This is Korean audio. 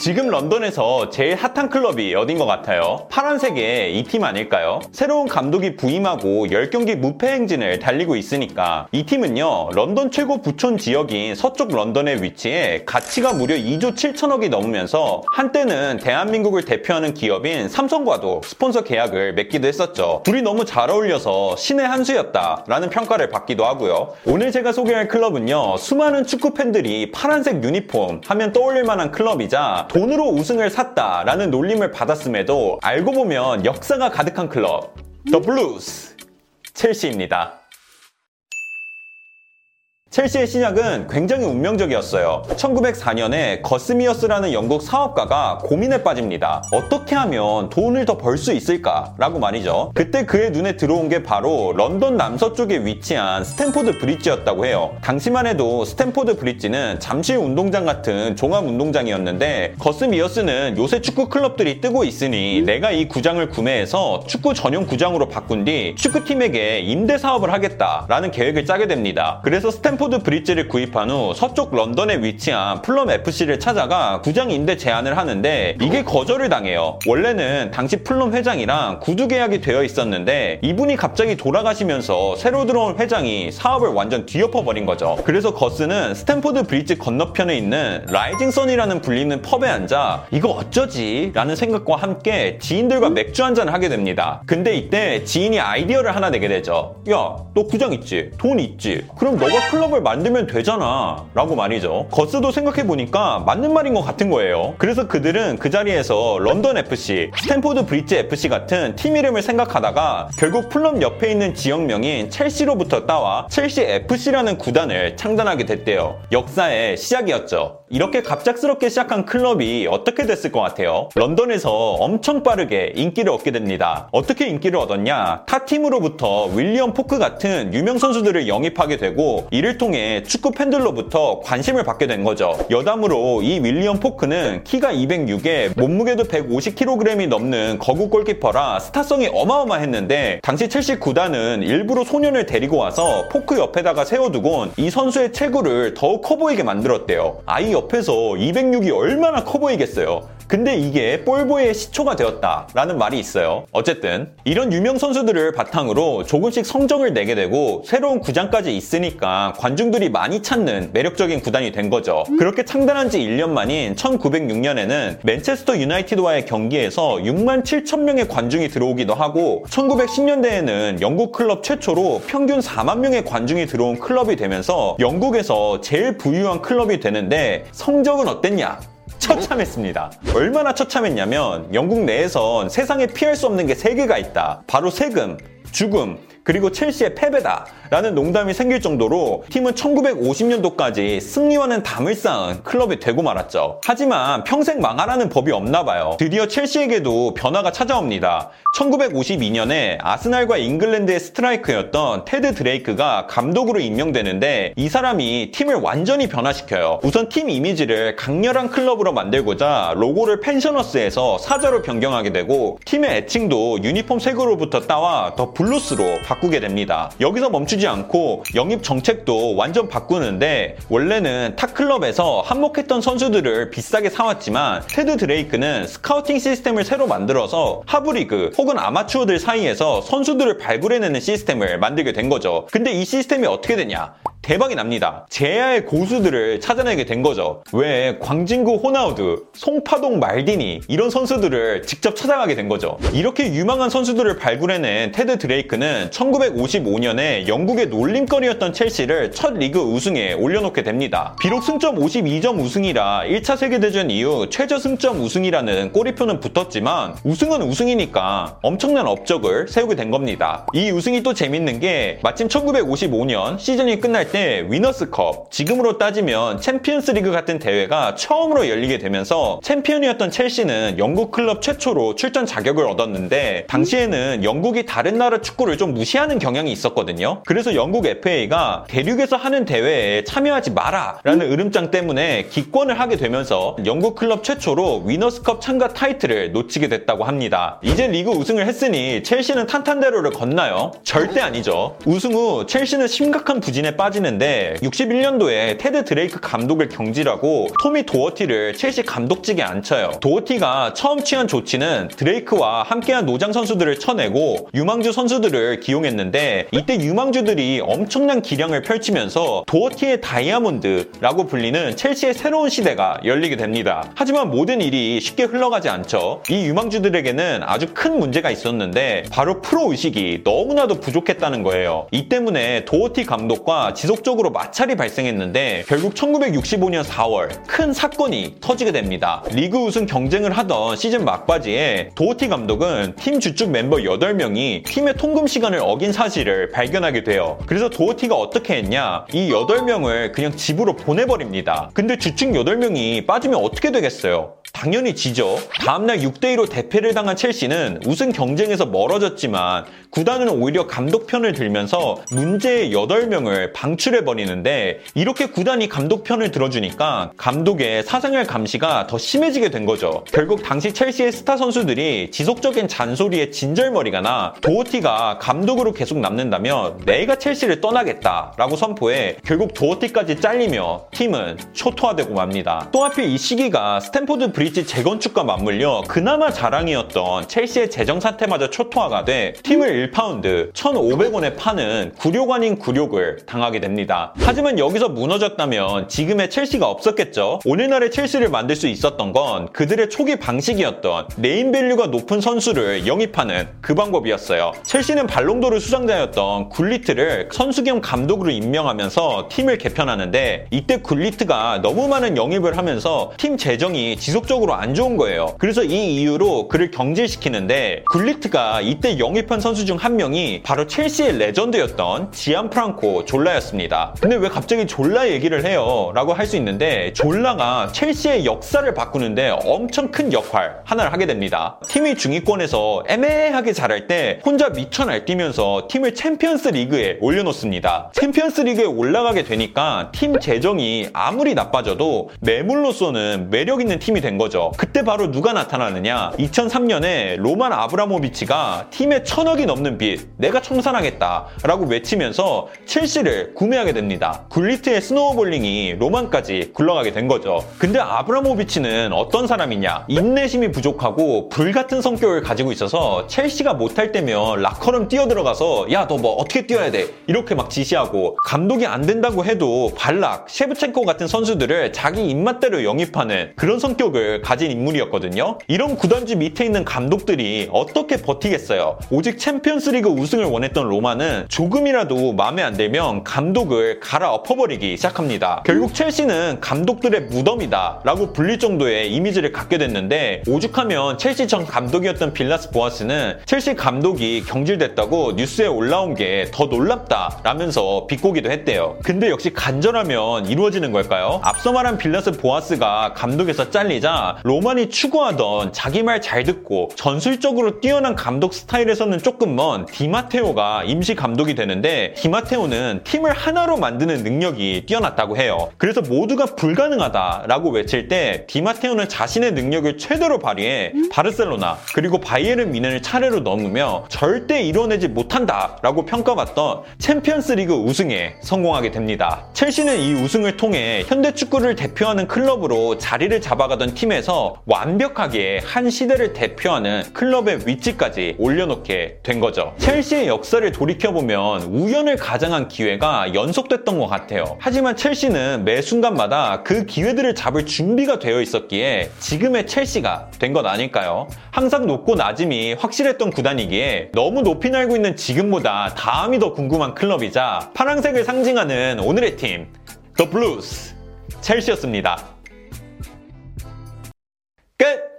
지금 런던에서 제일 핫한 클럽이 어딘 것 같아요? 파란색의 이 팀 아닐까요? 새로운 감독이 부임하고 10경기 무패 행진을 달리고 있으니까 이 팀은요 런던 최고 부촌 지역인 서쪽 런던에 위치해 가치가 무려 2조 7천억이 넘으면서 한때는 대한민국을 대표하는 기업인 삼성과도 스폰서 계약을 맺기도 했었죠. 둘이 너무 잘 어울려서 신의 한 수였다 라는 평가를 받기도 하고요. 오늘 제가 소개할 클럽은요 수많은 축구 팬들이 파란색 유니폼 하면 떠올릴 만한 클럽이자 돈으로 우승을 샀다라는 놀림을 받았음에도 알고 보면 역사가 가득한 클럽 더 블루스 첼시입니다. 첼시의 시작은 굉장히 운명적이었어요. 1904년에 거스미어스라는 영국 사업가가 고민에 빠집니다. 어떻게 하면 돈을 더 벌 수 있을까라고 말이죠. 그때 그의 눈에 들어온 게 바로 런던 남서쪽에 위치한 스탠포드 브릿지였다고 해요. 당시만 해도 스탠포드 브릿지는 잠실 운동장 같은 종합 운동장이었는데 거스미어스는 요새 축구 클럽들이 뜨고 있으니 내가 이 구장을 구매해서 축구 전용 구장으로 바꾼 뒤 축구팀에게 임대 사업을 하겠다라는 계획을 짜게 됩니다. 그래서 스탠 스탠포드 브릿지를 구입한 후 서쪽 런던에 위치한 풀럼 FC를 찾아가 구장 임대 제안을 하는데 이게 거절을 당해요. 원래는 당시 풀럼 회장이랑 구두 계약이 되어 있었는데 이분이 갑자기 돌아가시면서 새로 들어온 회장이 사업을 완전 뒤엎어 버린 거죠. 그래서 거스는 스탠포드 브릿지 건너편에 있는 라이징 선이라는 불리는 펍에 앉아 이거 어쩌지? 라는 생각과 함께 지인들과 맥주 한잔을 하게 됩니다. 근데 이때 지인이 아이디어를 하나 내게 되죠. 야, 너 구장 있지? 돈 있지? 그럼 너가 클럽 클럽을 만들면 되잖아 라고 말이죠 거스도 생각해보니까 맞는 말인 것 같은 거예요 그래서 그들은 그 자리에서 런던 FC, 스탠포드 브릿지 FC 같은 팀 이름을 생각하다가 결국 풀럼 옆에 있는 지역명인 첼시로부터 따와 첼시 FC라는 구단을 창단하게 됐대요 역사의 시작이었죠 이렇게 갑작스럽게 시작한 클럽이 어떻게 됐을 것 같아요? 런던에서 엄청 빠르게 인기를 얻게 됩니다. 어떻게 인기를 얻었냐? 타 팀으로부터 윌리엄 포크 같은 유명 선수들을 영입하게 되고 이를 통해 축구 팬들로부터 관심을 받게 된 거죠. 여담으로 이 윌리엄 포크는 키가 206에 몸무게도 150kg이 넘는 거구 골키퍼라 스타성이 어마어마했는데 당시 첼시 구단은 일부러 소년을 데리고 와서 포크 옆에다가 세워두곤 이 선수의 체구를 더욱 커 보이게 만들었대요. 아이 옆에서 206이 얼마나 커 보이겠어요. 근데 이게 볼보이의 시초가 되었다라는 말이 있어요. 어쨌든 이런 유명 선수들을 바탕으로 조금씩 성적을 내게 되고 새로운 구장까지 있으니까 관중들이 많이 찾는 매력적인 구단이 된 거죠. 그렇게 창단한 지 1년 만인 1906년에는 맨체스터 유나이티드와의 경기에서 6만 7천 명의 관중이 들어오기도 하고 1910년대에는 영국 클럽 최초로 평균 4만 명의 관중이 들어온 클럽이 되면서 영국에서 제일 부유한 클럽이 되는데 성적은 어땠냐? 처참했습니다. 얼마나 처참했냐면 영국 내에선 세상에 피할 수 없는 게 세 개가 있다. 바로 세금, 죽음, 그리고 첼시의 패배다 라는 농담이 생길 정도로 팀은 1950년도까지 승리와는 담을 쌓은 클럽이 되고 말았죠. 하지만 평생 망하라는 법이 없나 봐요. 드디어 첼시에게도 변화가 찾아옵니다. 1952년에 아스날과 잉글랜드의 스트라이커였던 테드 드레이크가 감독으로 임명되는데 이 사람이 팀을 완전히 변화시켜요. 우선 팀 이미지를 강렬한 클럽으로 만들고자 로고를 펜셔너스에서 사자로 변경하게 되고 팀의 애칭도 유니폼 색으로부터 따와 더 블루스로 바꾸게 됩니다. 여기서 멈추지 않고 영입 정책도 완전 바꾸는데 원래는 탑클럽에서 한몫했던 선수들을 비싸게 사왔지만 테드 드레이크는 scouting 시스템을 새로 만들어서 하부리그 혹은 아마추어들 사이에서 선수들을 발굴해내는 시스템을 만들게 된 거죠. 근데 이 시스템이 어떻게 되냐? 대박이 납니다. 재야의 고수들을 찾아내게 된 거죠. 왜 광진구 호나우드, 송파동 말디니 이런 선수들을 직접 찾아가게 된 거죠. 이렇게 유망한 선수들을 발굴해낸 테드 드레이크는 1955년에 영국의 놀림거리였던 첼시를 첫 리그 우승에 올려놓게 됩니다. 비록 승점 52점 우승이라 1차 세계대전 이후 최저 승점 우승이라는 꼬리표는 붙었지만 우승은 우승이니까 엄청난 업적을 세우게 된 겁니다. 이 우승이 또 재밌는 게 마침 1955년 시즌이 끝날 때 위너스컵, 지금으로 따지면 챔피언스 리그 같은 대회가 처음으로 열리게 되면서 챔피언이었던 첼시는 영국 클럽 최초로 출전 자격을 얻었는데 당시에는 영국이 다른 나라 축구를 좀 무시하는 경향이 있었거든요. 그래서 영국 FA가 대륙에서 하는 대회에 참여하지 마라 라는 으름장 때문에 기권을 하게 되면서 영국 클럽 최초로 위너스컵 참가 타이틀을 놓치게 됐다고 합니다. 이제 리그 우승을 했으니 첼시는 탄탄대로를 걷나요? 절대 아니죠. 우승 후 첼시는 심각한 부진에 빠진 빠지는데 61년도에 테드 드레이크 감독을 경질하고 토미 도어티를 첼시 감독직에 앉혀요. 도어티가 처음 취한 조치는 드레이크와 함께한 노장 선수들을 쳐내고 유망주 선수들을 기용했는데 이때 유망주들이 엄청난 기량을 펼치면서 도어티의 다이아몬드라고 불리는 첼시의 새로운 시대가 열리게 됩니다. 하지만 모든 일이 쉽게 흘러가지 않죠. 이 유망주들에게는 아주 큰 문제가 있었는데 바로 프로 의식이 너무나도 부족했다는 거예요. 이 때문에 도어티 감독과 지 속적으로 마찰이 발생했는데 결국 1965년 4월 큰 사건이 터지게 됩니다. 리그 우승 경쟁을 하던 시즌 막바지에 도어티 감독은 팀 주축 멤버 8명이 팀의 통금 시간을 어긴 사실을 발견하게 돼요. 그래서 도어티가 어떻게 했냐? 이 8명을 그냥 집으로 보내버립니다. 근데 주축 8명이 빠지면 어떻게 되겠어요? 당연히 지죠. 다음날 6대2로 대패를 당한 첼시는 우승 경쟁에서 멀어졌지만 구단은 오히려 감독 편을 들면서 문제의 8명을 방출 해 버리는데 이렇게 구단이 감독 편을 들어주니까 감독의 사생활 감시가 더 심해지게 된 거죠. 결국 당시 첼시의 스타 선수들이 지속적인 잔소리에 진절머리가 나 도어티가 감독으로 계속 남는다면 내가 첼시를 떠나겠다라고 선포해 결국 도어티까지 잘리며 팀은 초토화되고 맙니다. 또 하필 이 시기가 스탠포드 브릿지 재건축과 맞물려 그나마 자랑이었던 첼시의 재정 상태마저 초토화가 돼 팀을 1파운드 1,500원에 파는 아닌 굴욕을 당하게 됩니다. 하지만 여기서 무너졌다면 지금의 첼시가 없었겠죠. 오늘날의 첼시를 만들 수 있었던 건 그들의 초기 방식이었던 네임밸류가 높은 선수를 영입하는 그 방법이었어요. 첼시는 발롱도르 수상자였던 굴리트를 선수 겸 감독으로 임명하면서 팀을 개편하는데 이때 굴리트가 너무 많은 영입을 하면서 팀 재정이 지속적으로 안 좋은 거예요. 그래서 이 이유로 그를 경질시키는데 굴리트가 이때 영입한 선수 중 한 명이 바로 첼시의 레전드였던 지안 프랑코 졸라였습니다. 근데 왜 갑자기 졸라 얘기를 해요? 라고 할 수 있는데 졸라가 첼시의 역사를 바꾸는데 엄청 큰 역할 하나를 하게 됩니다. 팀이 중위권에서 애매하게 잘할 때 혼자 미쳐 날뛰면서 팀을 챔피언스 리그에 올려놓습니다. 챔피언스 리그에 올라가게 되니까 팀 재정이 아무리 나빠져도 매물로서는 매력 있는 팀이 된 거죠. 그때 바로 누가 나타나느냐? 2003년에 로만 아브라모비치가 팀에 천억이 넘는 빚 내가 청산하겠다 라고 외치면서 첼시를 구매하게 됩니다. 굴리트의 snowballing이 로만까지 굴러가게 된 거죠. 근데 아브라모비치는 어떤 사람이냐? 인내심이 부족하고 불같은 성격을 가지고 있어서 첼시가 못할 때면 라커룸 뛰어들어가서 야 너 뭐 어떻게 뛰어야 돼 이렇게 막 지시하고 감독이 안 된다고 해도 발락, 셰브첸코 같은 선수들을 자기 입맛대로 영입하는 그런 성격을 가진 인물이었거든요. 이런 구단주 밑에 있는 감독들이 어떻게 버티겠어요? 오직 챔피언스리그 우승을 원했던 로만은 조금이라도 마음에 안 들면 감독 을 갈아 엎어버리기 시작합니다. 결국 첼시는 감독들의 무덤이다 라고 불릴 정도의 이미지를 갖게 됐는데 오죽하면 첼시 전 감독이었던 빌라스 보아스는 첼시 감독이 경질됐다고 뉴스에 올라온 게 더 놀랍다 라면서 비꼬기도 했대요. 근데 역시 간절하면 이루어지는 걸까요? 앞서 말한 빌라스 보아스가 감독에서 잘리자 로만이 추구하던 자기 말 잘 듣고 전술적으로 뛰어난 감독 스타일에서는 조금 먼 디마테오가 임시 감독이 되는데 디마테오는 팀을 하나로 만드는 능력이 뛰어났다고 해요. 그래서 모두가 불가능하다라고 외칠 때 디마테오는 자신의 능력을 최대로 발휘해 바르셀로나 그리고 바이에른 뮌헨을 차례로 넘으며 절대 이뤄내지 못한다라고 평가받던 챔피언스 리그 우승에 성공하게 됩니다. 첼시는 이 우승을 통해 현대 축구를 대표하는 클럽으로 자리를 잡아가던 팀에서 완벽하게 한 시대를 대표하는 클럽의 위치까지 올려놓게 된 거죠. 첼시의 역사를 돌이켜보면 우연을 가장한 기회가 연속됐던 것 같아요. 하지만 첼시는 매 순간마다 그 기회들을 잡을 준비가 되어 있었기에 지금의 첼시가 된것 아닐까요? 항상 높고 낮음이 확실했던 구단이기에 너무 높이 날고 있는 지금보다 다음이 더 궁금한 클럽이자 파랑색을 상징하는 오늘의 팀, The Blues 첼시였습니다. 끝!